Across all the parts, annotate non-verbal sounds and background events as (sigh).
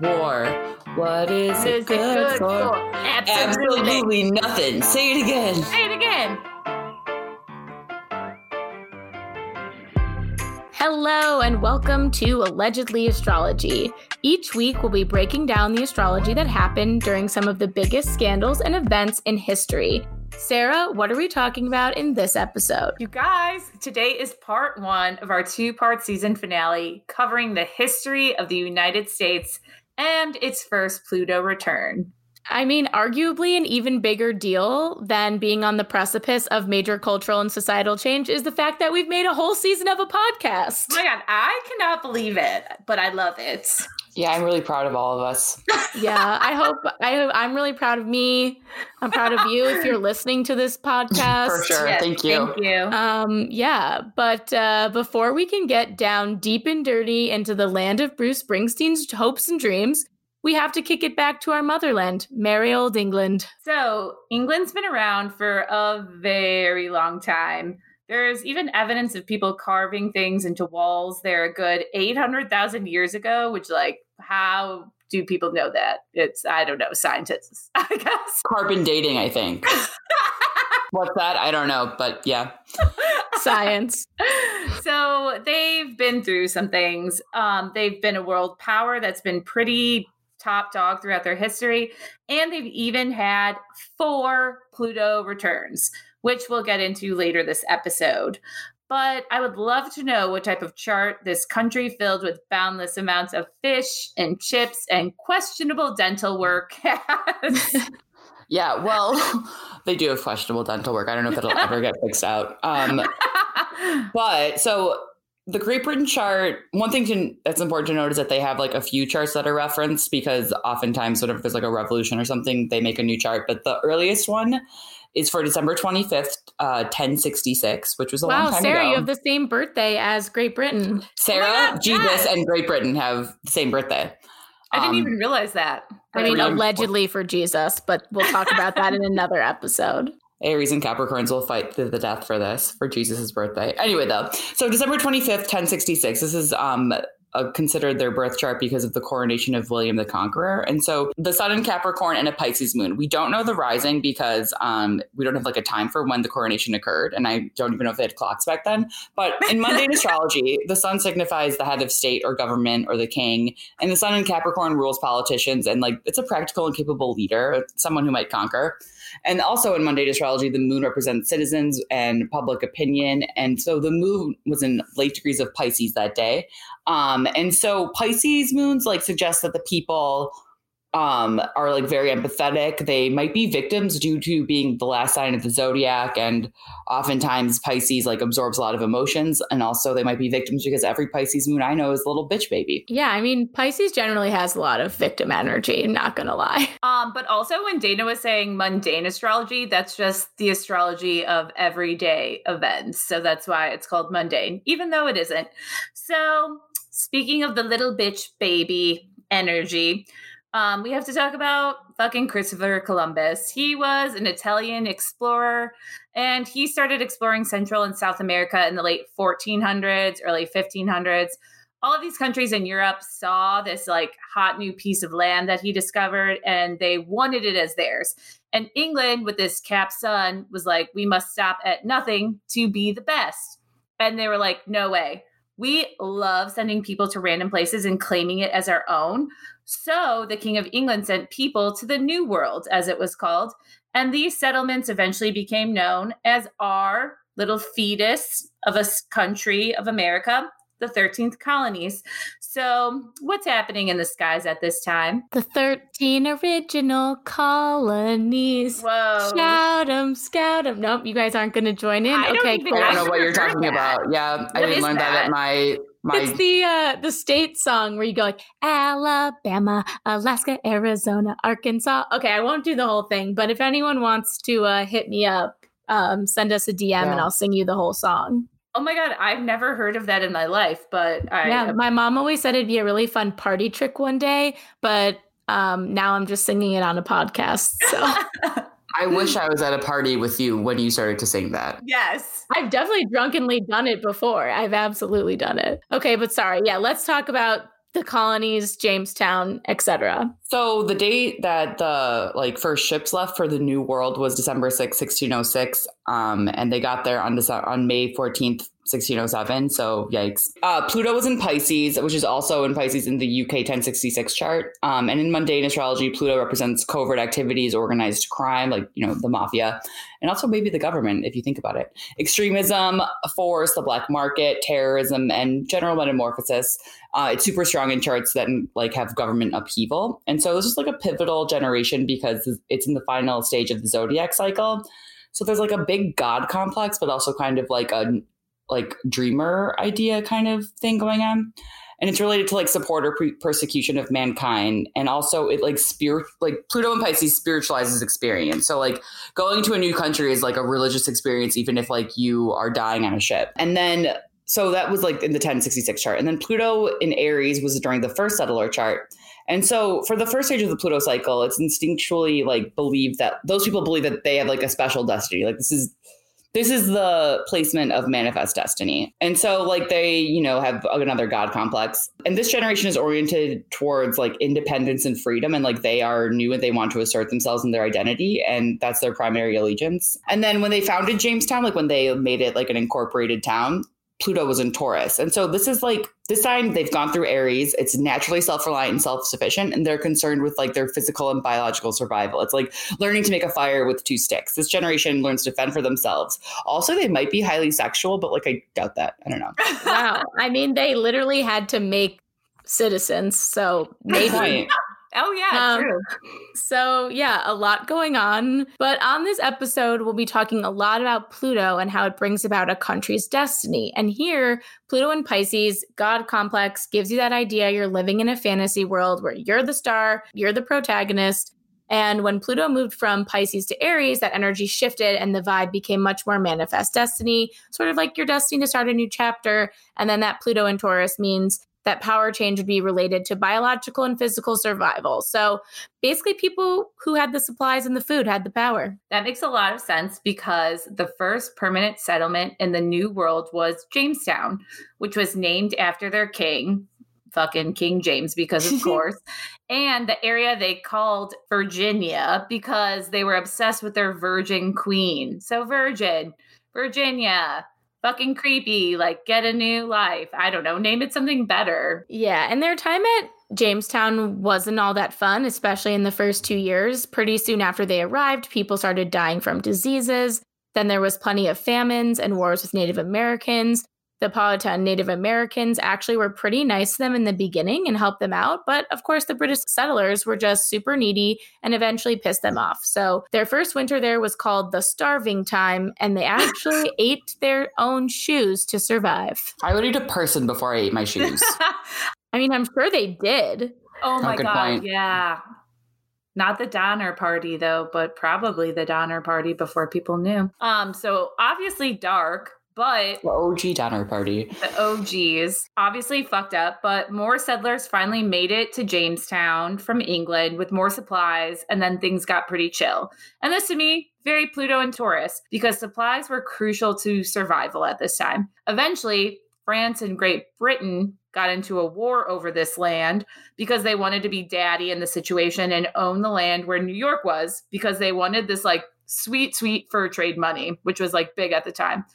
war. What is What it is it good, good for? for? Absolutely. Absolutely nothing. Say it again. Say it again. Hello, and welcome to Allegedly Astrology. Each week, we'll be breaking down the astrology that happened during some of the biggest scandals and events in history. Sarah, what are we talking about in this episode? You guys, today is part one of our two part season finale covering the history of the United States and its first Pluto return. I mean, arguably an even bigger deal than being on the precipice of major cultural and societal change is the fact that we've made a whole season of a podcast. Oh my god, I cannot believe it, but I love it. Yeah, I'm really proud of all of us. yeah, I hope I hope I'm really proud of me. I'm proud of you if you're (laughs) listening to this podcast. For sure. Yes, Thank you. Thank you. Um, yeah, but uh, before we can get down deep and dirty into the land of Bruce Springsteen's hopes and dreams, we have to kick it back to our motherland, merry old England. So, England's been around for a very long time. There's even evidence of people carving things into walls there a good 800,000 years ago, which, like, how do people know that? It's, I don't know, scientists, (laughs) I guess. Carbon dating, I think. (laughs) What's that? I don't know, but yeah. Science. (laughs) so, they've been through some things. Um, they've been a world power that's been pretty top dog throughout their history. And they've even had four Pluto returns, which we'll get into later this episode. But I would love to know what type of chart this country filled with boundless amounts of fish and chips and questionable dental work (laughs) has. (laughs) Yeah, well, (laughs) they do have questionable dental work. I don't know if it'll ever get fixed out. Um, but so the Great Britain chart, one thing to, that's important to note is that they have like a few charts that are referenced because oftentimes, whenever there's like a revolution or something, they make a new chart. But the earliest one is for December 25th, uh, 1066, which was a long Wow, time Sarah, ago. you have the same birthday as Great Britain. Sarah, Oh Jesus, and Great Britain have the same birthday. I didn't Um, even realize that. I mean, allegedly for Jesus, but we'll talk about that in another episode. Aries and Capricorns will fight to the death for this for Jesus' birthday. Anyway, though, so December 25th, 1066. This is um uh, considered their birth chart because of the coronation of William the Conqueror. And so the sun in Capricorn and a Pisces moon. We don't know the rising because um, we don't have like a time for when the coronation occurred. And I don't even know if they had clocks back then. But in mundane (laughs) astrology, the sun signifies the head of state or government or the king. And the sun in Capricorn rules politicians. And like it's a practical and capable leader, someone who might conquer. And also in mundane astrology, the moon represents citizens and public opinion. And so the moon was in late degrees of Pisces that day. Um, and so Pisces moons like suggest that the people um, are like very empathetic. They might be victims due to being the last sign of the zodiac, and oftentimes Pisces like absorbs a lot of emotions. And also they might be victims because every Pisces moon I know is a little bitch baby. Yeah, I mean, Pisces generally has a lot of victim energy, not gonna lie. (laughs) Um, but also when Dana was saying mundane astrology, that's just the astrology of everyday events. So that's why it's called mundane, even though it isn't. So speaking of the little bitch baby energy, um, we have to talk about fucking Christopher Columbus. He was an Italian explorer and he started exploring Central and South America in the late 1400s, early 1500s all of these countries in Europe saw this like hot new piece of land that he discovered and they wanted it as theirs. And England, with this cap sun, was like, we must stop at nothing to be the best. And they were like, no way. We love sending people to random places and claiming it as our own. So the King of England sent people to the New World, as it was called. And these settlements eventually became known as our little fetus of a country of America, the 13th colonies. So, what's happening in the skies at this time? The 13 original colonies. Whoa. Shout 'em, scout 'em. Nope, you guys aren't gonna join in. I okay, cool. I don't I've know what you're talking that. about. Yeah, I didn't learn that? that? at my my It's the uh the state song where you go like Alabama, Alaska, Arizona, Arkansas. Okay, I won't do the whole thing, but if anyone wants to uh hit me up, um send us a DM and I'll sing you the whole song. Oh my God, I've never heard of that in my life, but I. yeah, my mom always said it'd be a really fun party trick one day, but um now I'm just singing it on a podcast. So (laughs) I wish I was at a party with you when you started to sing that. yes. I've definitely drunkenly done it before. I've absolutely done it. Okay, but sorry. Yeah, let's talk about the colonies, Jamestown, etc. So the date that the like first ships left for the New World was December 6, 1606. Um, and they got there on December, on May 14th, 1607. So yikes. Uh, Pluto was in Pisces, which is also in Pisces in the UK 1066 chart. Um, and in mundane astrology, Pluto represents covert activities, organized crime, like, you know, the mafia, and also maybe the government, if you think about it. Extremism, force, the black market, terrorism, and general metamorphosis. Uh, it's super strong in charts that like have government upheaval. And so this is like a pivotal generation because it's in the final stage of the zodiac cycle. So there's like a big god complex, but also kind of like a like dreamer idea kind of thing going on. And it's related to like support or pre- persecution of mankind. And also it like spirit like pluto and pisces spiritualizes experience. So like going to a new country is like a religious experience even if like you are dying on a ship. And then so that was like in the 1066 chart. And then pluto in aries was during the first settler chart. And so for the first stage of the pluto cycle it's instinctually like believed that those people believe that they have like a special destiny. Like this is this is the placement of manifest destiny. And so like they, you know, have another god complex. And this generation is oriented towards like independence and freedom and like they are new and they want to assert themselves in their identity and that's their primary allegiance. And then when they founded Jamestown, like when they made it like an incorporated town, Pluto was in Taurus. And so this is like this time they've gone through Aries. It's naturally self-reliant and self-sufficient, and they're concerned with like their physical and biological survival. It's like learning to make a fire with two sticks. This generation learns to fend for themselves. Also, they might be highly sexual, but like I doubt that. I don't know. (laughs) wow. I mean, they literally had to make citizens. So maybe. Right. Oh, yeah, um, true. So, yeah, a lot going on. But on this episode, we'll be talking a lot about Pluto and how it brings about a country's destiny. And here, Pluto and Pisces, God complex, gives you that idea you're living in a fantasy world where you're the star, you're the protagonist. And when Pluto moved from Pisces to Aries, that energy shifted and the vibe became much more manifest destiny, sort of like you're destined to start a new chapter. And then that Pluto in Taurus means that power change would be related to biological and physical survival. So basically, people who had the supplies and the food had the power. That makes a lot of sense because the first permanent settlement in the New World was Jamestown, which was named after their king, fucking King James, because of (laughs) course, and the area they called Virginia because they were obsessed with their virgin queen. So, Virgin, Virginia fucking creepy. Like, get a new life. I don't know. Name it something better. Yeah. And their time at Jamestown wasn't all that fun, especially in the first two years. Pretty soon after they arrived, people started dying from diseases. Then there was plenty of famines and wars with Native Americans the Powhatan Native Americans actually were pretty nice to them in the beginning and helped them out. But of course, the British settlers were just super needy and eventually pissed them off. So their first winter there was called the starving time, and they actually (laughs) ate their own shoes to survive. I would eat a person before I ate my shoes. (laughs) I mean, I'm sure they did. Oh my God. Point. Yeah. Not the Donner Party though, but probably the Donner Party before people knew. Um, so obviously dark, but the OG Donner Party. The OGs obviously fucked up, but more settlers finally made it to Jamestown from England with more supplies, and then things got pretty chill. And this to me, very Pluto and Taurus, because supplies were crucial to survival at this time. Eventually, France and Great Britain got into a war over this land because they wanted to be daddy in the situation and own the land where New York was because they wanted this like sweet, sweet fur trade money, which was like big at the time.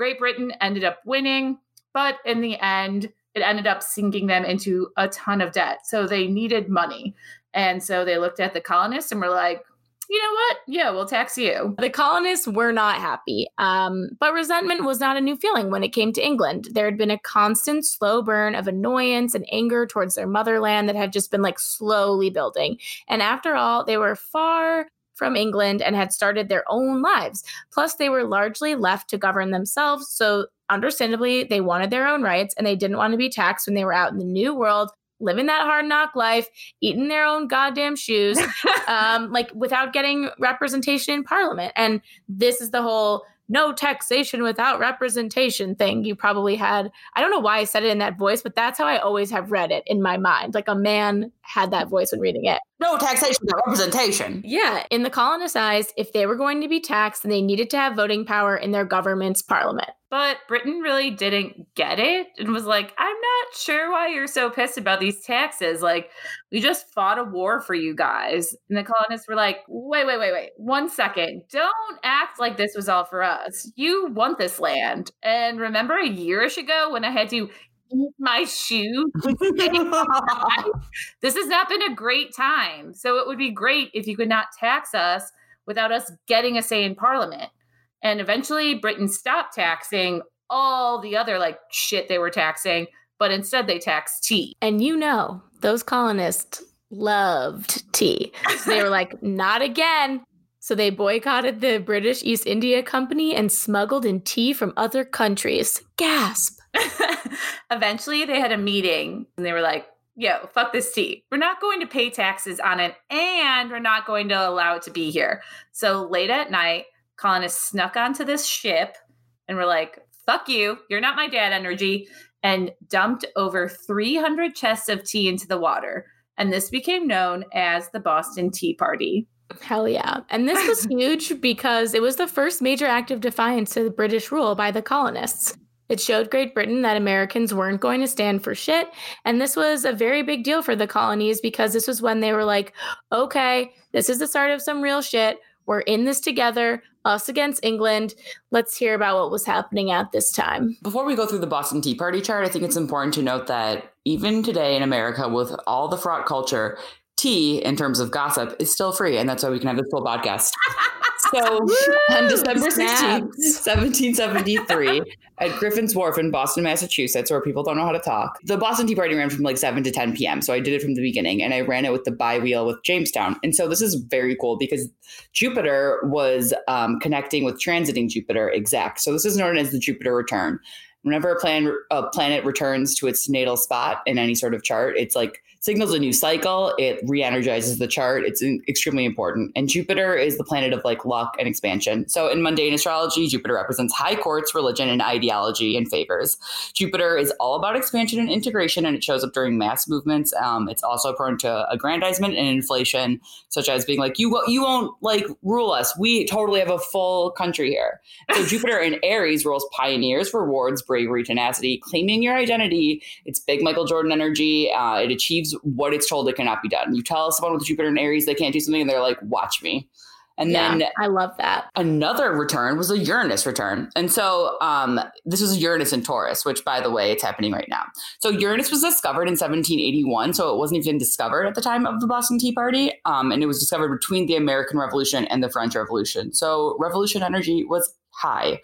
Great Britain ended up winning, but in the end, it ended up sinking them into a ton of debt. So they needed money. And so they looked at the colonists and were like, you know what? Yeah, we'll tax you. The colonists were not happy, um, but resentment was not a new feeling when it came to England. There had been a constant slow burn of annoyance and anger towards their motherland that had just been like slowly building. And after all, they were far from England and had started their own lives. Plus, they were largely left to govern themselves. So, understandably, they wanted their own rights and they didn't want to be taxed when they were out in the new world. Living that hard knock life, eating their own goddamn shoes, (laughs) um, like without getting representation in parliament. And this is the whole no taxation without representation thing you probably had. I don't know why I said it in that voice, but that's how I always have read it in my mind. Like a man had that voice when reading it. No taxation, without representation. Yeah. In the colonists' eyes, if they were going to be taxed, then they needed to have voting power in their government's parliament. But Britain really didn't get it and was like, I'm sure why you're so pissed about these taxes. Like, we just fought a war for you guys. And the colonists were like, wait, wait, wait, wait, one second. Don't act like this was all for us. You want this land. And remember a yearish ago when I had to eat my shoe? (laughs) this has not been a great time. So it would be great if you could not tax us without us getting a say in parliament. And eventually, Britain stopped taxing all the other like shit they were taxing, but instead they taxed tea. And you know, those colonists loved tea. So they were like, (laughs) not again. So they boycotted the British East India Company and smuggled in tea from other countries. Gasp. (laughs) Eventually, they had a meeting and they were like, yo, fuck this tea. We're not going to pay taxes on it and we're not going to allow it to be here. So late at night, colonists snuck onto this ship and were like, fuck you, you're not my dad energy, and dumped over 300 chests of tea into the water. And this became known as the Boston Tea Party. Hell yeah. And this was (laughs) huge because it was the first major act of defiance to the British rule by the colonists. It showed Great Britain that Americans weren't going to stand for shit. And this was a very big deal for the colonies because this was when they were like, okay, this is the start of some real shit. We're in this together, us against England. Let's hear about what was happening at this time. Before we go through the Boston Tea Party chart, I think it's important to note that even today in America, with all the fraught culture, tea in terms of gossip is still free. And that's why we can have this full podcast. (laughs) So on December 16th, 1773, at Griffin's Wharf in Boston, Massachusetts, where people don't know how to talk, the Boston Tea Party ran from like 7 to 10 p.m. So I did it from the beginning and I ran it with the bi-wheel with Jamestown. And so this is very cool because Jupiter was um, connecting with transiting Jupiter exact. So this is known as the Jupiter return. Whenever a, plan, a planet returns to its natal spot in any sort of chart, it's like signals a new cycle. It re-energizes the chart. It's extremely important. And Jupiter is the planet of like luck and expansion. So in mundane astrology, Jupiter represents high courts, religion, and ideology and favors. Jupiter is all about expansion and integration, and it shows up during mass movements. Um, it's also prone to aggrandizement and inflation, such as being like, "You you won't like rule us. We totally have a full country here." So (laughs) Jupiter in Aries rules pioneers, rewards bravery, tenacity, claiming your identity. It's big Michael Jordan energy. Uh, it achieves what it's told it cannot be done. You tell someone with Jupiter and Aries they can't do something, and they're like, "Watch me." And yeah, then I love that. Another return was a Uranus return. And so um, this was Uranus in Taurus, which, by the way, it's happening right now. So Uranus was discovered in 1781. So it wasn't even discovered at the time of the Boston Tea Party. Um, and it was discovered between the American Revolution and the French Revolution. So revolution energy was high.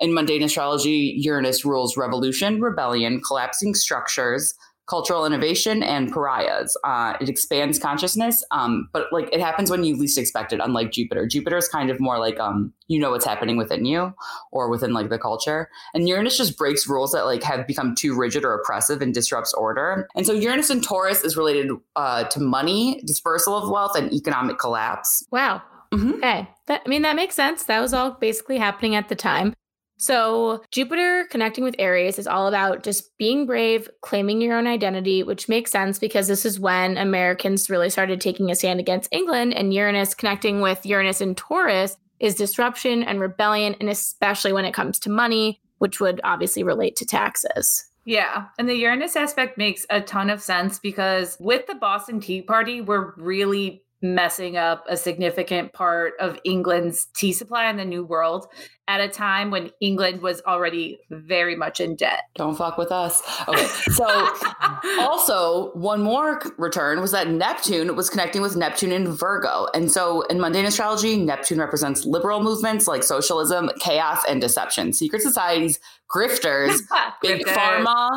In mundane astrology, Uranus rules revolution, rebellion, collapsing structures, cultural innovation and pariahs. Uh, it expands consciousness, um, but like it happens when you least expect it. Unlike Jupiter, Jupiter is kind of more like um, you know what's happening within you or within like the culture, and Uranus just breaks rules that like have become too rigid or oppressive and disrupts order. And so Uranus in Taurus is related uh, to money, dispersal of wealth, and economic collapse. Wow. Mm-hmm. Okay. That, I mean, that makes sense. That was all basically happening at the time. So, Jupiter connecting with Aries is all about just being brave, claiming your own identity, which makes sense because this is when Americans really started taking a stand against England. And Uranus connecting with Uranus and Taurus is disruption and rebellion, and especially when it comes to money, which would obviously relate to taxes. Yeah. And the Uranus aspect makes a ton of sense because with the Boston Tea Party, we're really messing up a significant part of England's tea supply in the New World at a time when England was already very much in debt. Don't fuck with us. Okay. So, (laughs) also, one more return was that Neptune was connecting with Neptune in Virgo. And so, in mundane astrology, Neptune represents liberal movements like socialism, chaos, and deception, secret societies, grifters, (laughs) big pharma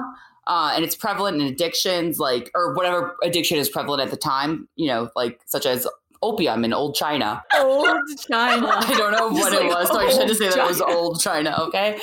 uh, and it's prevalent in addictions like or whatever addiction is prevalent at the time you know like such as opium in old China. Old (laughs) China. I don't know what it was, so I just had to say that it was old China, okay?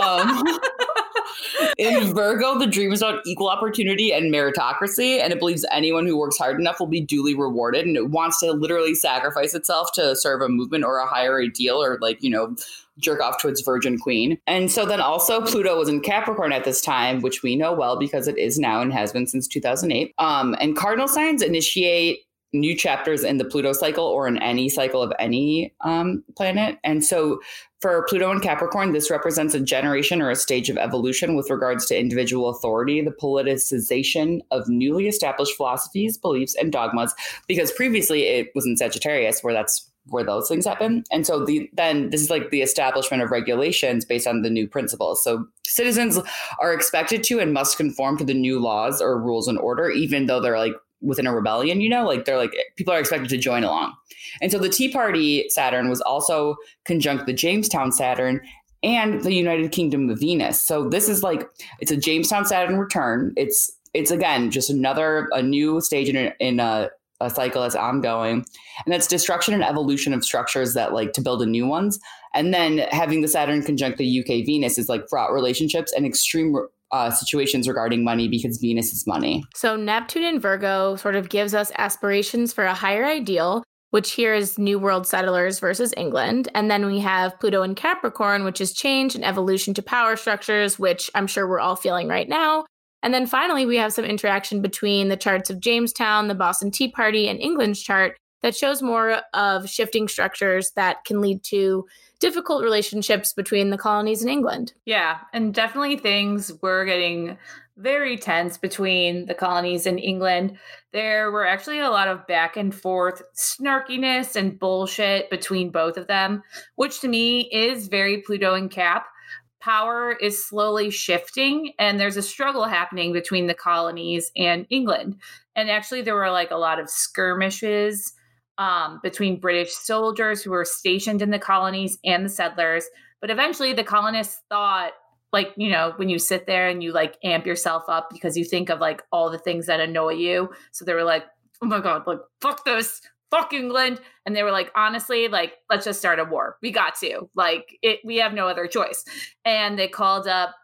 Um, (laughs) in Virgo, the dream is about equal opportunity and meritocracy, and it believes anyone who works hard enough will be duly rewarded, and it wants to literally sacrifice itself to serve a movement or a higher ideal or, like, you know, jerk off to its virgin queen. And so then also Pluto was in Capricorn at this time, which we know well because it is now and has been since 2008. Um, and cardinal signs initiate new chapters in the Pluto cycle or in any cycle of any um, planet. And so for Pluto and Capricorn, this represents a generation or a stage of evolution with regards to individual authority, the politicization of newly established philosophies, beliefs, and dogmas, because previously it was in Sagittarius, where that's where those things happen. And so the then this is like the establishment of regulations based on the new principles. So citizens are expected to and must conform to the new laws or rules and order, even though they're like within a rebellion, you know, like they're like people are expected to join along. And so the Tea Party Saturn was also conjunct the Jamestown Saturn and the United Kingdom of Venus. So this is like it's a Jamestown Saturn return. It's it's again just another a new stage in in a a cycle that's ongoing and that's destruction and evolution of structures that like to build a new ones and then having the saturn conjunct the uk venus is like fraught relationships and extreme uh, situations regarding money because venus is money So Neptune in Virgo sort of gives us aspirations for a higher ideal, which here is New World settlers versus England. And then we have Pluto in Capricorn, which is change and evolution to power structures, which I'm sure we're all feeling right now. And then finally, we have some interaction between the charts of Jamestown, the Boston Tea Party, and England's chart that shows more of shifting structures that can lead to difficult relationships between the colonies and England. Yeah, and definitely things were getting very tense between the colonies and England. There were actually a lot of back and forth snarkiness and bullshit between both of them, which to me is very Pluto and Cap. Power is slowly shifting, and there's a struggle happening between the colonies and England. And actually, there were like a lot of skirmishes um, between British soldiers who were stationed in the colonies and the settlers. But eventually, the colonists thought, like, you know, when you sit there and you like amp yourself up because you think of like all the things that annoy you. So they were like, oh my God, like, fuck this, fuck England. And they were like, honestly, like, let's just start a war. We got to. Like, it, we have no other choice. And they called up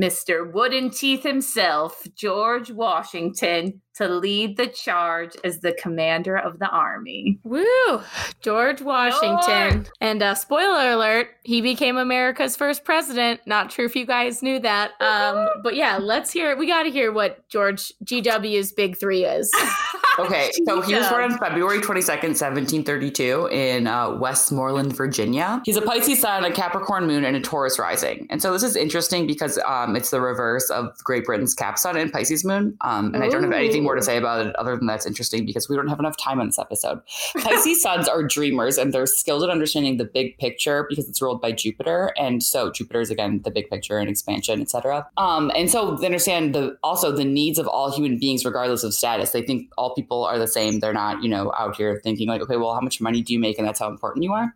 Mr. Wooden Teeth himself, George Washington, to lead the charge as the commander of the army. Woo! George Washington. And uh, spoiler alert, he became America's first president. Not sure if you guys knew that. Um, but yeah, let's hear We got to hear what George GW's big three is. (laughs) Okay, so he was born on February 22nd, 1732, in uh, Westmoreland, Virginia. He's a Pisces sun, a Capricorn moon, and a Taurus rising. And so this is interesting because um, it's the reverse of Great Britain's Cap sun and Pisces moon. Um, and I don't have anything more to say about it other than that's interesting because we don't have enough time on this episode. Pisces (laughs) suns are dreamers and they're skilled at understanding the big picture because it's ruled by Jupiter. And so Jupiter is again the big picture and expansion, etc. Um, and so they understand the also the needs of all human beings, regardless of status. They think all people are the same. They're not, you know, out here thinking like, okay, well, how much money do you make, and that's how important you are.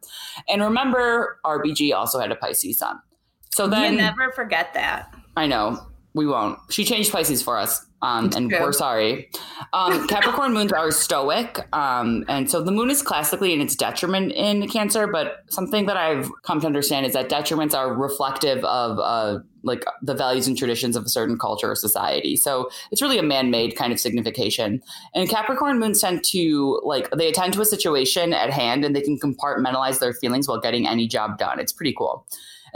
And remember, RBG also had a Pisces sun. So then, you never forget that. I know we won't. She changed Pisces for us. Um, and we're sorry. Um, (laughs) Capricorn moons are stoic. Um, and so the moon is classically in its detriment in Cancer, but something that I've come to understand is that detriments are reflective of uh, like the values and traditions of a certain culture or society. So it's really a man made kind of signification. And Capricorn moons tend to like, they attend to a situation at hand and they can compartmentalize their feelings while getting any job done. It's pretty cool.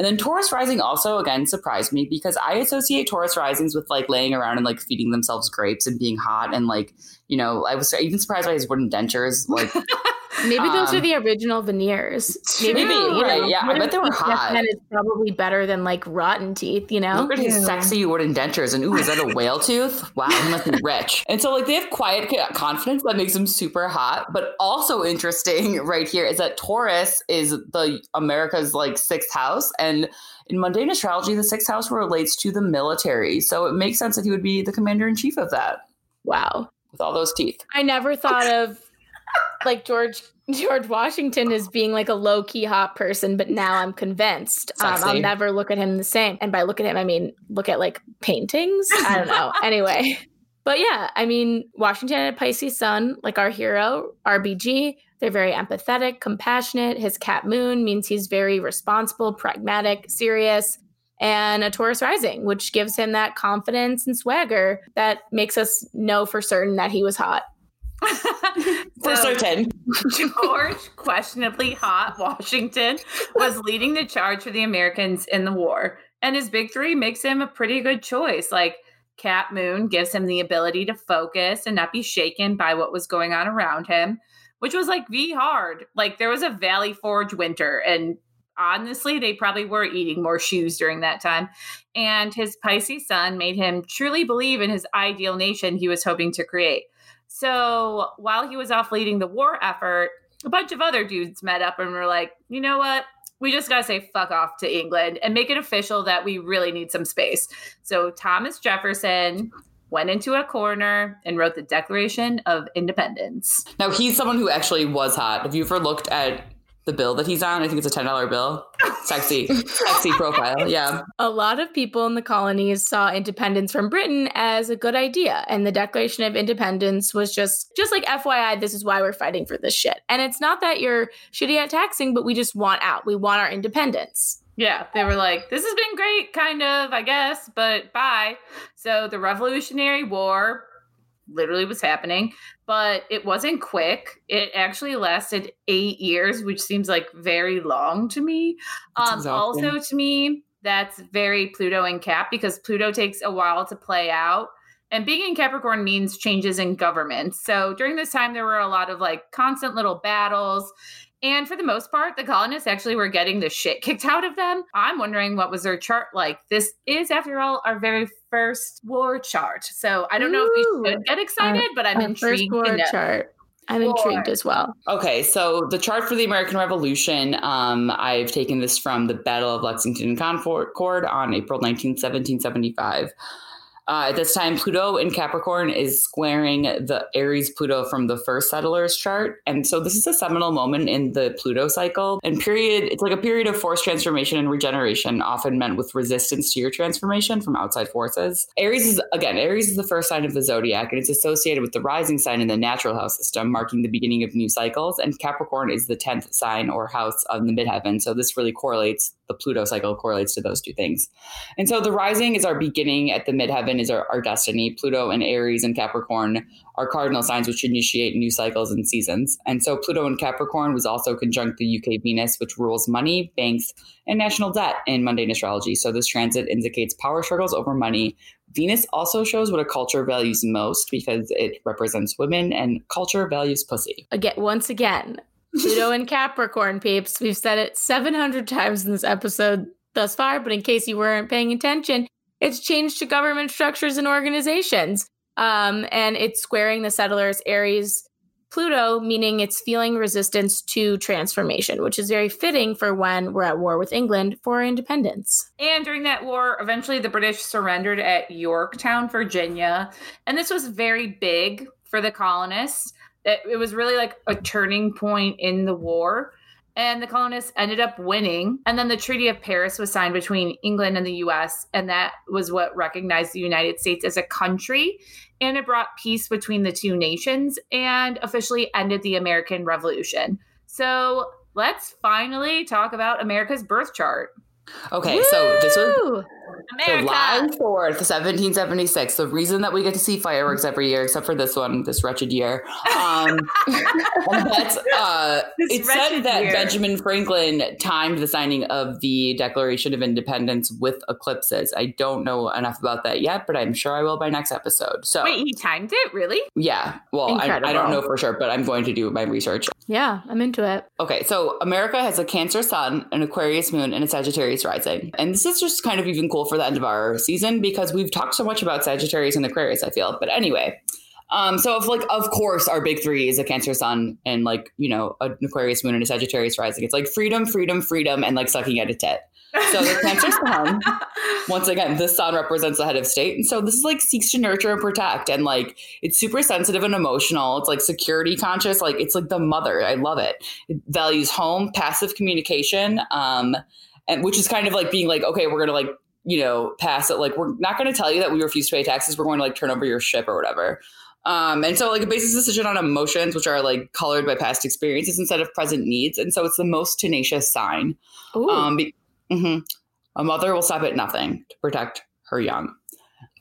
And then Taurus rising also again surprised me because I associate Taurus risings with like laying around and like feeding themselves grapes and being hot and like you know I was even surprised by his wooden dentures like (laughs) Maybe those Um, are the original veneers. Maybe, Maybe, you right, know, yeah, I bet they were hot. And it's probably better than like rotten teeth, you know? Look at his sexy wooden dentures, and ooh, is that a whale tooth? Wow, he must be rich. And so, like, they have quiet confidence that makes them super hot. But also interesting, (laughs) right here, is that Taurus is the America's like sixth house, and in mundane astrology, the sixth house relates to the military. So it makes sense that he would be the commander in chief of that Wow. with all those teeth. I never thought of like George (laughs) George Washington as being like a low key hot person, but now I'm convinced. Um, I'll never look at him the same. And by look at him, I mean look at like paintings. I don't know. (laughs) anyway, but yeah, I mean Washington had a Pisces sun, like our hero RBG. They're very empathetic, compassionate. His Cap moon means he's very responsible, pragmatic, serious, and a Taurus rising, which gives him that confidence and swagger that makes us know for certain that he was hot. For so, certain. George, questionably hot Washington, was leading the charge for the Americans in the war. And his big three makes him a pretty good choice. Like Cap Moon gives him the ability to focus and not be shaken by what was going on around him, which was like V hard. Like there was a Valley Forge winter, and honestly, they probably were eating more shoes during that time. And his Pisces sun made him truly believe in his ideal nation he was hoping to create. So while he was off leading the war effort, a bunch of other dudes met up and were like, you know what? We just got to say fuck off to England and make it official that we really need some space. So Thomas Jefferson went into a corner and wrote the Declaration of Independence. Now, he's someone who actually was hot. Have you ever looked at the bill that he's on. I think it's a ten dollar bill. Sexy, sexy (laughs) profile. Yeah. A lot of people in the colonies saw independence from Britain as a good idea, and the Declaration of Independence was just just like FYI. This is why we're fighting for this shit. And it's not that you're shitty at taxing, but we just want out. We want our independence. Yeah, they were like, this has been great, kind of, I guess, but bye. So the Revolutionary War literally was happening, but it wasn't quick. It actually lasted eight years, which seems like very long to me. Um, also, to me, that's very Pluto and Cap because Pluto takes a while to play out. And being in Capricorn means changes in government. So during this time, there were a lot of like constant little battles and for the most part, the colonists actually were getting the shit kicked out of them. I'm wondering what was their chart like. This is, after all, our very first war chart. So I don't Ooh, know if we should get excited, our, but I'm intrigued. First war chart. I'm war. intrigued as well. Okay, so the chart for the American Revolution, um, I've taken this from the Battle of Lexington and Concord on April 19, 1775. Uh, at this time, Pluto in Capricorn is squaring the Aries Pluto from the first settlers chart. And so this is a seminal moment in the Pluto cycle. And period, it's like a period of forced transformation and regeneration, often meant with resistance to your transformation from outside forces. Aries is, again, Aries is the first sign of the zodiac, and it's associated with the rising sign in the natural house system, marking the beginning of new cycles. And Capricorn is the 10th sign or house of the midheaven. So this really correlates, the Pluto cycle correlates to those two things. And so the rising is our beginning at the midheaven is our, our destiny. Pluto and Aries and Capricorn are cardinal signs which initiate new cycles and seasons. And so Pluto and Capricorn was also conjunct the UK Venus, which rules money, banks, and national debt in mundane astrology. So this transit indicates power struggles over money. Venus also shows what a culture values most because it represents women and culture values pussy. Again, once again, Pluto and Capricorn peeps. We've said it 700 times in this episode thus far, but in case you weren't paying attention, it's changed to government structures and organizations. Um, and it's squaring the settlers Aries Pluto, meaning it's feeling resistance to transformation, which is very fitting for when we're at war with England for independence. And during that war, eventually the British surrendered at Yorktown, Virginia. And this was very big for the colonists. It, it was really like a turning point in the war and the colonists ended up winning. And then the Treaty of Paris was signed between England and the US, and that was what recognized the United States as a country. And it brought peace between the two nations and officially ended the American Revolution. So let's finally talk about America's birth chart. Okay, Woo! so this was America. July 4th, 1776. The reason that we get to see fireworks every year, except for this one, this wretched year. Um, (laughs) that's, uh, it said that year. Benjamin Franklin timed the signing of the Declaration of Independence with eclipses. I don't know enough about that yet, but I'm sure I will by next episode. So Wait, he timed it? Really? Yeah. Well, I, I don't know for sure, but I'm going to do my research. Yeah, I'm into it. Okay, so America has a Cancer sun, an Aquarius moon, and a Sagittarius rising. And this is just kind of even cool for the end of our season because we've talked so much about Sagittarius and Aquarius, I feel. But anyway, um, so if like of course our big three is a Cancer Sun and like you know an Aquarius Moon and a Sagittarius rising. It's like freedom, freedom, freedom, and like sucking at a tit. So the Cancer Sun, (laughs) once again, the Sun represents the head of state, and so this is like seeks to nurture and protect, and like it's super sensitive and emotional. It's like security conscious, like it's like the mother. I love it. It values home, passive communication, um, and which is kind of like being like, okay, we're gonna like you know pass it. Like we're not going to tell you that we refuse to pay taxes. We're going to like turn over your ship or whatever. Um, and so like it bases decision on emotions, which are like colored by past experiences instead of present needs. And so it's the most tenacious sign. Ooh. Um, be- mhm. A mother will stop at nothing to protect her young.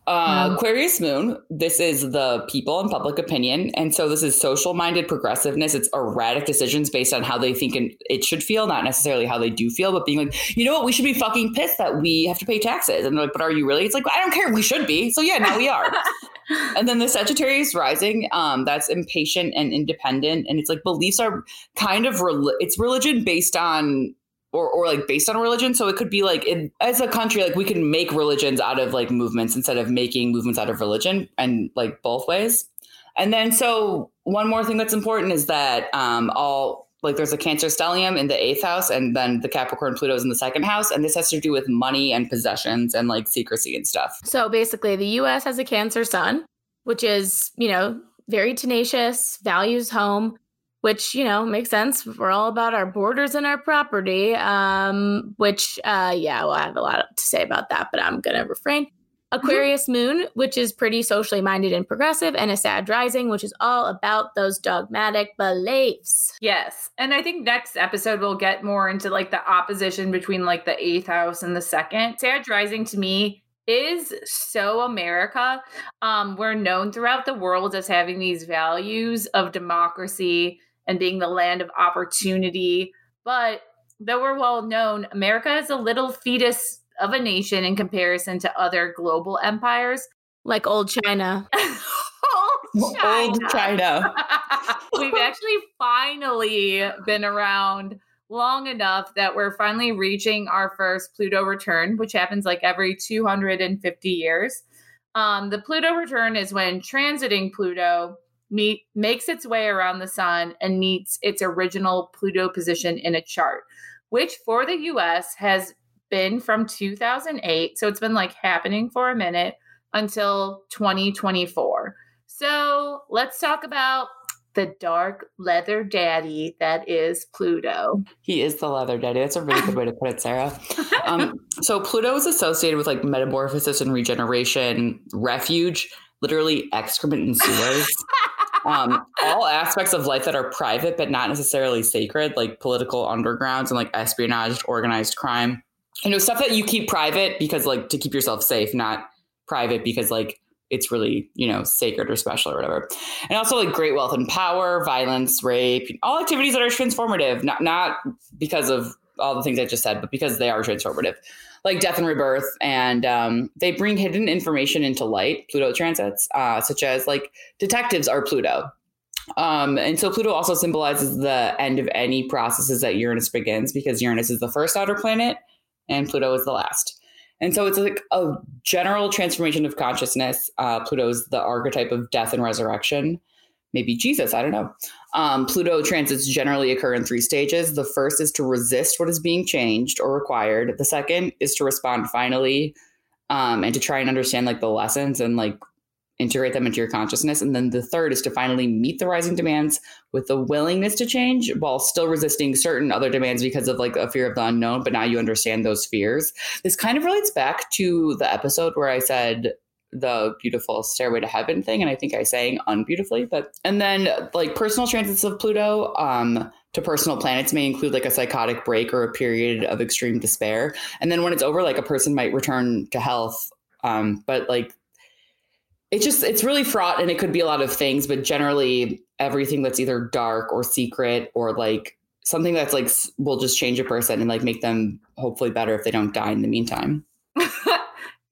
Uh. Aquarius moon, this is the people and public opinion. And so this is social minded progressiveness. It's erratic decisions based on how they think and it should feel, not necessarily how they do feel, but being like, you know what, we should be fucking pissed that we have to pay taxes. And they're like, but are you really? It's like, I don't care. We should be. So yeah, now we are. (laughs) and then the Sagittarius rising, um, that's impatient and independent. And it's like beliefs are kind of, rel- it's religion based on or, or like based on religion. So it could be like in, as a country, like we can make religions out of like movements instead of making movements out of religion and like both ways. And then so one more thing that's important is that um, all like there's a Cancer stellium in the eighth house, and then the Capricorn Pluto is in the second house, and this has to do with money and possessions and like secrecy and stuff. So basically, the US has a Cancer sun, which is, you know, very tenacious, values home, which, you know, makes sense. We're all about our borders and our property, um, which, uh, yeah, well, I have a lot to say about that, but I'm going to refrain. Aquarius moon, which is pretty socially minded and progressive, and a Sad rising, which is all about those dogmatic beliefs. Yes. And I think next episode we'll get more into like the opposition between like the eighth house and the second. Sad Rising to me is so America. Um, we're known throughout the world as having these values of democracy and being the land of opportunity. But though we're well known, America is a little fetus of a nation in comparison to other global empires. Like old China. (laughs) Old Old China. (laughs) We've actually finally been around long enough that we're finally reaching our first Pluto return, which happens like every 250 years. Um, the Pluto return is when transiting Pluto meet makes its way around the sun and meets its original Pluto position in a chart, which for the US has been from 2008. So it's been like happening for a minute until 2024. So let's talk about the dark leather daddy that is Pluto. He is the leather daddy. That's a really good way to put it, Sarah. Um, (laughs) so Pluto is associated with like metamorphosis and regeneration, refuge, literally excrement and sewers. (laughs) um, all aspects of life that are private but not necessarily sacred, like political undergrounds and like espionage, organized crime. You know, stuff that you keep private because like to keep yourself safe, not private because like it's really you know sacred or special or whatever and also like great wealth and power violence rape all activities that are transformative not not because of all the things i just said but because they are transformative like death and rebirth and um, they bring hidden information into light pluto transits uh, such as like detectives are pluto um, and so pluto also symbolizes the end of any processes that uranus begins because uranus is the first outer planet and pluto is the last and so it's like a general transformation of consciousness. Uh, Pluto's the archetype of death and resurrection. Maybe Jesus, I don't know. Um, Pluto transits generally occur in three stages. The first is to resist what is being changed or required. The second is to respond finally um, and to try and understand like the lessons and like integrate them into your consciousness. And then the third is to finally meet the rising demands with the willingness to change while still resisting certain other demands because of like a fear of the unknown. But now you understand those fears. This kind of relates back to the episode where I said the beautiful stairway to heaven thing and i think i sang unbeautifully but and then like personal transits of pluto um to personal planets may include like a psychotic break or a period of extreme despair. And then when it's over like a person might return to health um but like it just it's really fraught and it could be a lot of things but generally everything that's either dark or secret or like something that's like will just change a person and like make them hopefully better if they don't die in the meantime (laughs)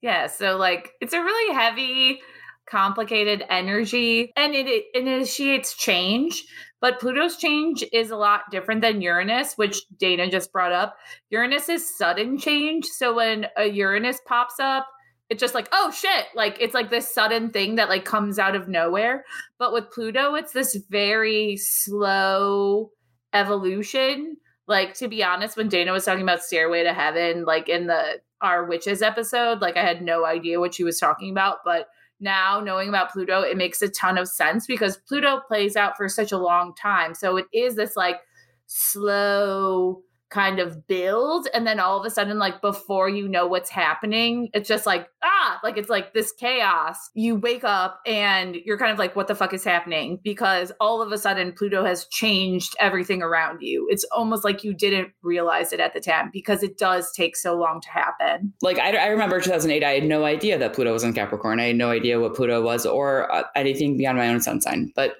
yeah, so like it's a really heavy, complicated energy and it, it initiates change. But Pluto's change is a lot different than Uranus, which Dana just brought up. Uranus is sudden change. So when a Uranus pops up, it's just like, oh shit. Like it's like this sudden thing that like comes out of nowhere. But with Pluto, it's this very slow evolution. Like to be honest, when Dana was talking about Stairway to Heaven, like in the our witches episode, like I had no idea what she was talking about, but now knowing about Pluto, it makes a ton of sense because Pluto plays out for such a long time. So it is this like slow kind of build and then all of a sudden like before you know what's happening it's just like ah! Like it's like this chaos. You wake up and you're kind of like what the fuck is happening? Because all of a sudden pluto has changed everything around you. It's almost like you didn't realize it at the time because it does take so long to happen. Like i, I remember 2008 i had no idea that pluto was in capricorn. I had no idea what pluto was or uh, anything beyond my own sun sign. But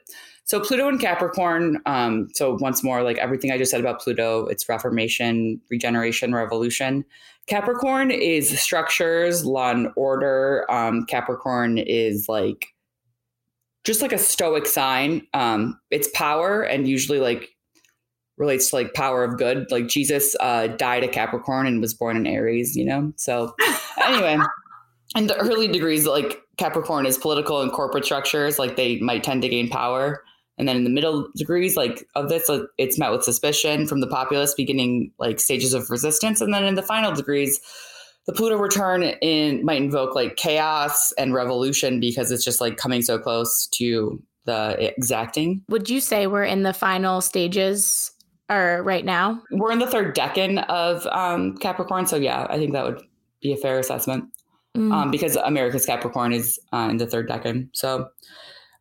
so Pluto and Capricorn. Um, so once more, like everything I just said about Pluto, it's reformation, regeneration, revolution. Capricorn is structures, law and order. Um, Capricorn is like just like a stoic sign. Um, it's power and usually like relates to like power of good. Like Jesus uh, died a Capricorn and was born in Aries, you know? So anyway, (laughs) in the early degrees, like Capricorn is political and corporate structures, like they might tend to gain power. And then in the middle degrees, like of this, it's met with suspicion from the populace, beginning like stages of resistance. And then in the final degrees, the Pluto return in might invoke like chaos and revolution because it's just like coming so close to the exacting. Would you say we're in the final stages or right now? We're in the third decan of um, Capricorn. So yeah, I think that would be a fair assessment. Mm. Um, because America's Capricorn is uh, in the third decan. So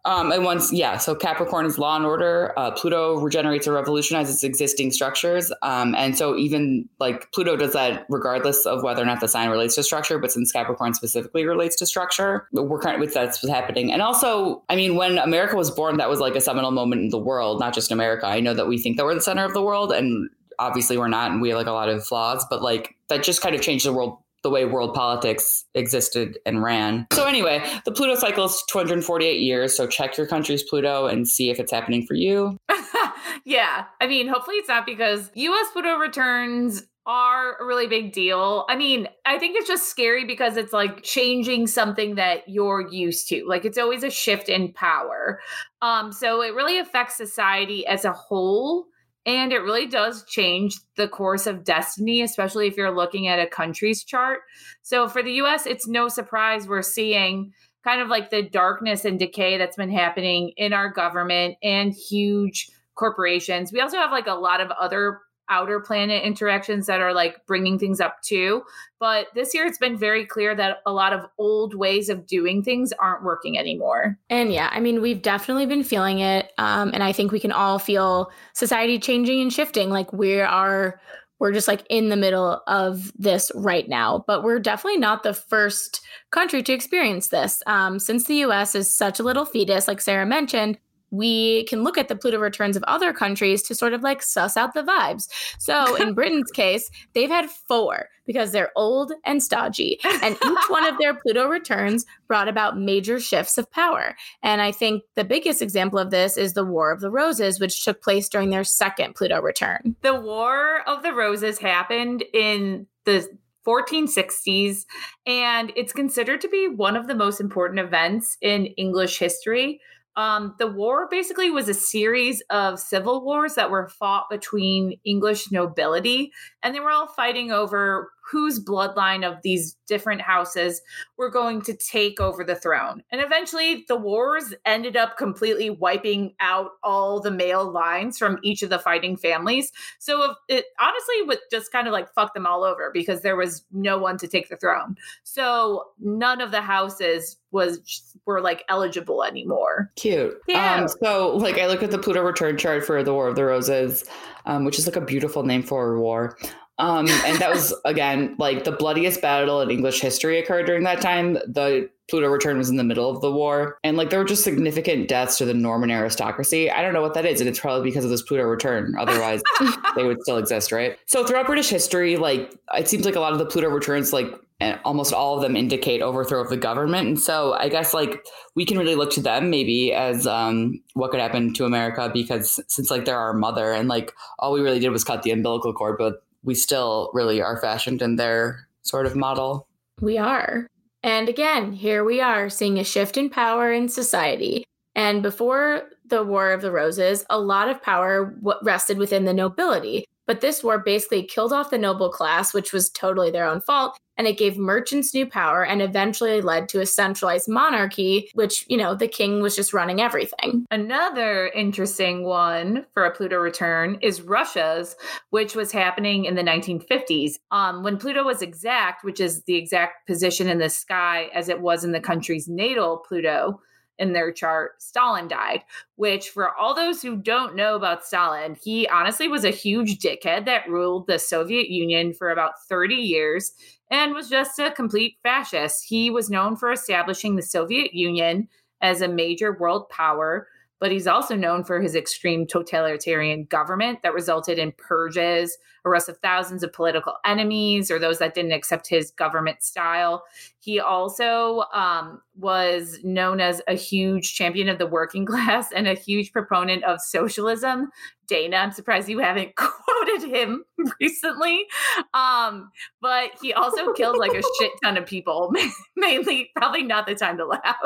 um, and once, yeah, so Capricorn is law and order. Uh, Pluto regenerates or revolutionizes existing structures. Um, and so even like Pluto does that regardless of whether or not the sign relates to structure, but since Capricorn specifically relates to structure, we're kind of with that's what's happening. And also, I mean, when America was born, that was like a seminal moment in the world, not just America. I know that we think that we're the center of the world and obviously we're not and we have like a lot of flaws, but like that just kind of changed the world the way world politics existed and ran. So anyway, the Pluto cycle is 248 years. So check your country's Pluto and see if it's happening for you. (laughs) yeah. I mean, hopefully it's not because US Pluto returns are a really big deal. I mean, I think it's just scary because it's like changing something that you're used to. Like it's always a shift in power. Um so it really affects society as a whole and it really does change the course of destiny, especially if you're looking at a country's chart. So for the US, it's no surprise we're seeing kind of like the darkness and decay that's been happening in our government and huge corporations. We also have like a lot of other outer planet interactions that are like bringing things up too. But this year it's been very clear that a lot of old ways of doing things aren't working anymore. And yeah, I mean, we've definitely been feeling it. Um, and I think we can all feel society changing and shifting. Like we are, we're just like in the middle of this right now. But we're definitely not the first country to experience this. Um, since the US is such a little fetus, like Sarah mentioned, we can look at the Pluto returns of other countries to sort of like suss out the vibes. So (laughs) in Britain's case, they've had four because they're old and stodgy. And each one of their Pluto returns brought about major shifts of power. And I think the biggest example of this is the War of the Roses, which took place during their second Pluto return. The War of the Roses happened in the 1460s, and it's considered to be one of the most important events in English history um, the war basically was a series of civil wars that were fought between English nobility, and they were all fighting over whose bloodline of these different houses were going to take over the throne. And eventually, the wars ended up completely wiping out all the male lines from each of the fighting families. So it honestly would just kind of like fuck them all over because there was no one to take the throne. So none of the houses was were like eligible anymore. Cute. Yeah. Um, so like I look at the Pluto return chart for the War of the Roses, um, which is like a beautiful name for a war. Um, and that was (laughs) again like the bloodiest battle in English history occurred during that time. The Pluto return was in the middle of the war, and like there were just significant deaths to the Norman aristocracy. I don't know what that is, and it's probably because of this Pluto return. Otherwise, (laughs) they would still exist, right? So throughout British history, like it seems like a lot of the Pluto returns, like and almost all of them indicate overthrow of the government. And so I guess like we can really look to them maybe as um, what could happen to America because since like they're our mother and like all we really did was cut the umbilical cord, but we still really are fashioned in their sort of model. We are. And again, here we are seeing a shift in power in society. And before the War of the Roses, a lot of power rested within the nobility. But this war basically killed off the noble class, which was totally their own fault, and it gave merchants new power and eventually led to a centralized monarchy, which, you know, the king was just running everything. Another interesting one for a Pluto return is Russia's, which was happening in the 1950s. Um, when Pluto was exact, which is the exact position in the sky as it was in the country's natal Pluto, in their chart, Stalin died, which for all those who don't know about Stalin, he honestly was a huge dickhead that ruled the Soviet Union for about 30 years and was just a complete fascist. He was known for establishing the Soviet Union as a major world power, but he's also known for his extreme totalitarian government that resulted in purges, arrest of thousands of political enemies or those that didn't accept his government style. He also um, was known as a huge champion of the working (laughs) class and a huge proponent of socialism. Dana, I'm surprised you haven't (laughs) him (laughs) recently. Um, but he also killed like a shit ton of people, (laughs) mainly, probably not the time to laugh.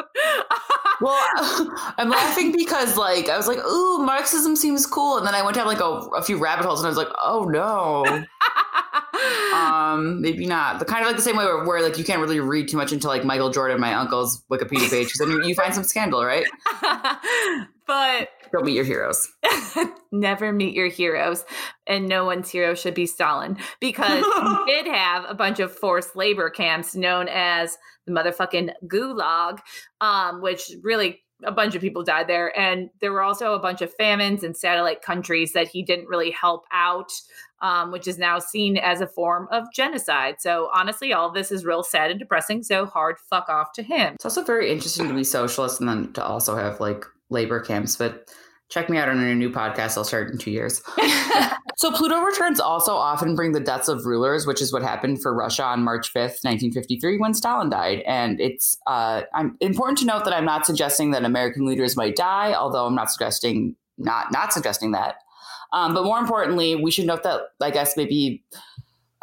(laughs) well, I'm laughing because like I was like, ooh, Marxism seems cool. And then I went down like a, a few rabbit holes and I was like, oh no um, maybe not. The kind of like the same way where, where, like you can't really read too much into like Michael Jordan, my uncle's Wikipedia page, because then you, you find some scandal, right? But don't meet your heroes. (laughs) Never meet your heroes, and no one's hero should be Stalin because he (laughs) did have a bunch of forced labor camps known as the motherfucking Gulag, um, which really a bunch of people died there. And there were also a bunch of famines in satellite countries that he didn't really help out, um, which is now seen as a form of genocide. So honestly, all this is real sad and depressing. So hard fuck off to him. It's also very interesting to be socialist and then to also have like labor camps. But check me out on a new podcast I'll start in two years. (laughs) so Pluto returns also often bring the deaths of rulers, which is what happened for Russia on March 5th, 1953, when Stalin died. And it's uh, I'm important to note that I'm not suggesting that American leaders might die, although I'm not suggesting not not suggesting that. Um, but more importantly, we should note that I guess maybe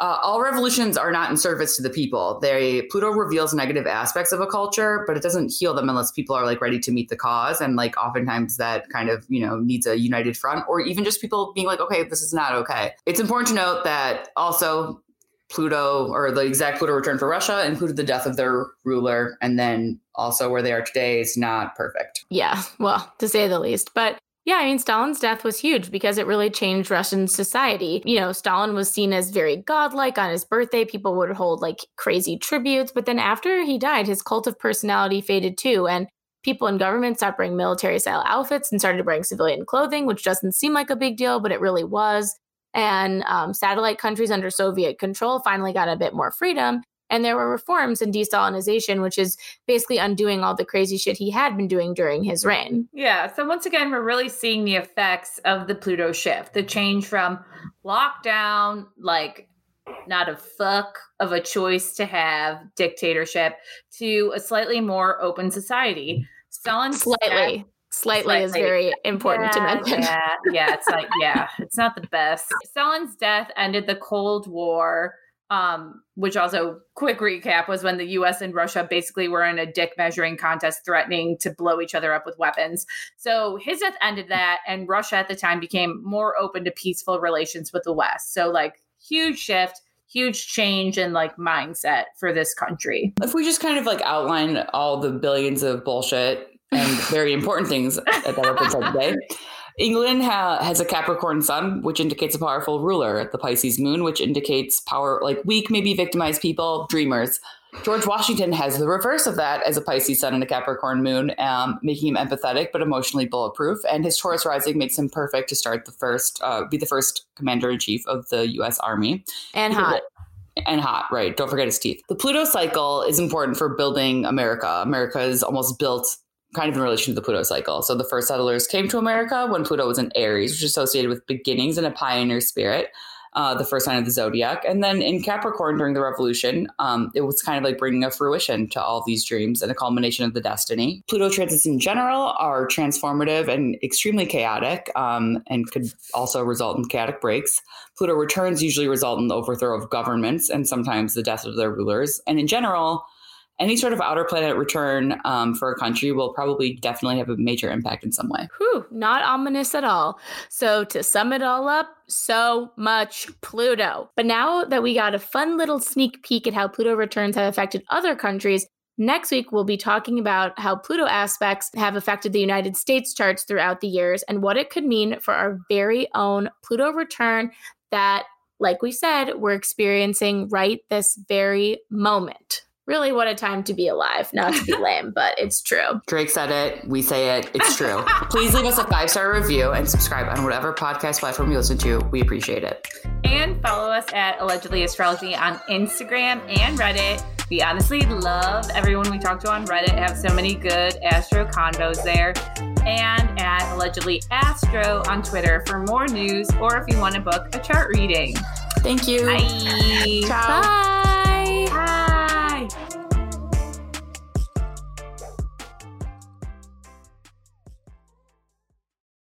uh, all revolutions are not in service to the people. They Pluto reveals negative aspects of a culture, but it doesn't heal them unless people are like ready to meet the cause. And like oftentimes that kind of you know needs a united front, or even just people being like, okay, this is not okay. It's important to note that also Pluto or the exact Pluto return for Russia included the death of their ruler, and then also where they are today is not perfect. Yeah, well, to say the least. But yeah, I mean, Stalin's death was huge because it really changed Russian society. You know, Stalin was seen as very godlike on his birthday. People would hold like crazy tributes. But then after he died, his cult of personality faded too. And people in government stopped wearing military style outfits and started wearing civilian clothing, which doesn't seem like a big deal, but it really was. And um, satellite countries under Soviet control finally got a bit more freedom. And there were reforms in de-Stalinization, which is basically undoing all the crazy shit he had been doing during his reign. Yeah. So once again, we're really seeing the effects of the Pluto shift, the change from lockdown, like not a fuck of a choice to have dictatorship, to a slightly more open society. Stalin slightly. Slightly, slightly, is very important yeah, to mention. Yeah, yeah, it's like, (laughs) yeah, it's not the best. Stalin's death ended the Cold War um, which also quick recap was when the US and Russia basically were in a dick measuring contest threatening to blow each other up with weapons. So his death ended that and Russia at the time became more open to peaceful relations with the West. So like huge shift, huge change in like mindset for this country. If we just kind of like outline all the billions of bullshit and (laughs) very important things that have been said today. England ha- has a Capricorn sun, which indicates a powerful ruler. The Pisces moon, which indicates power, like weak, maybe victimized people, dreamers. George Washington has the reverse of that as a Pisces sun and a Capricorn moon, um, making him empathetic but emotionally bulletproof. And his Taurus rising makes him perfect to start the first, uh, be the first commander in chief of the U.S. Army. And hot. And hot, right? Don't forget his teeth. The Pluto cycle is important for building America. America is almost built kind of in relation to the Pluto cycle. So the first settlers came to America when Pluto was in Aries, which is associated with beginnings and a pioneer spirit. Uh, the first sign of the zodiac. And then in Capricorn during the revolution, um, it was kind of like bringing a fruition to all these dreams and a culmination of the destiny. Pluto transits in general are transformative and extremely chaotic um, and could also result in chaotic breaks. Pluto returns usually result in the overthrow of governments and sometimes the death of their rulers. And in general, any sort of outer planet return um, for a country will probably definitely have a major impact in some way. Whew, not ominous at all. So, to sum it all up, so much Pluto. But now that we got a fun little sneak peek at how Pluto returns have affected other countries, Next week, we'll be talking about how Pluto aspects have affected the United States charts throughout the years and what it could mean for our very own Pluto return that, like we said, we're experiencing right this very moment. Really, what a time to be alive. Not to be (laughs) lame, but it's true. Drake said it. We say it. It's true. (laughs) Please leave us a five star review and subscribe on whatever podcast platform you listen to. We appreciate it. And follow us at Allegedly Astrology on Instagram and Reddit. We honestly love everyone we talk to on Reddit. Have so many good astro convos there. And at Allegedly Astro on Twitter for more news or if you want to book a chart reading. Thank you. Bye. Ciao. Bye.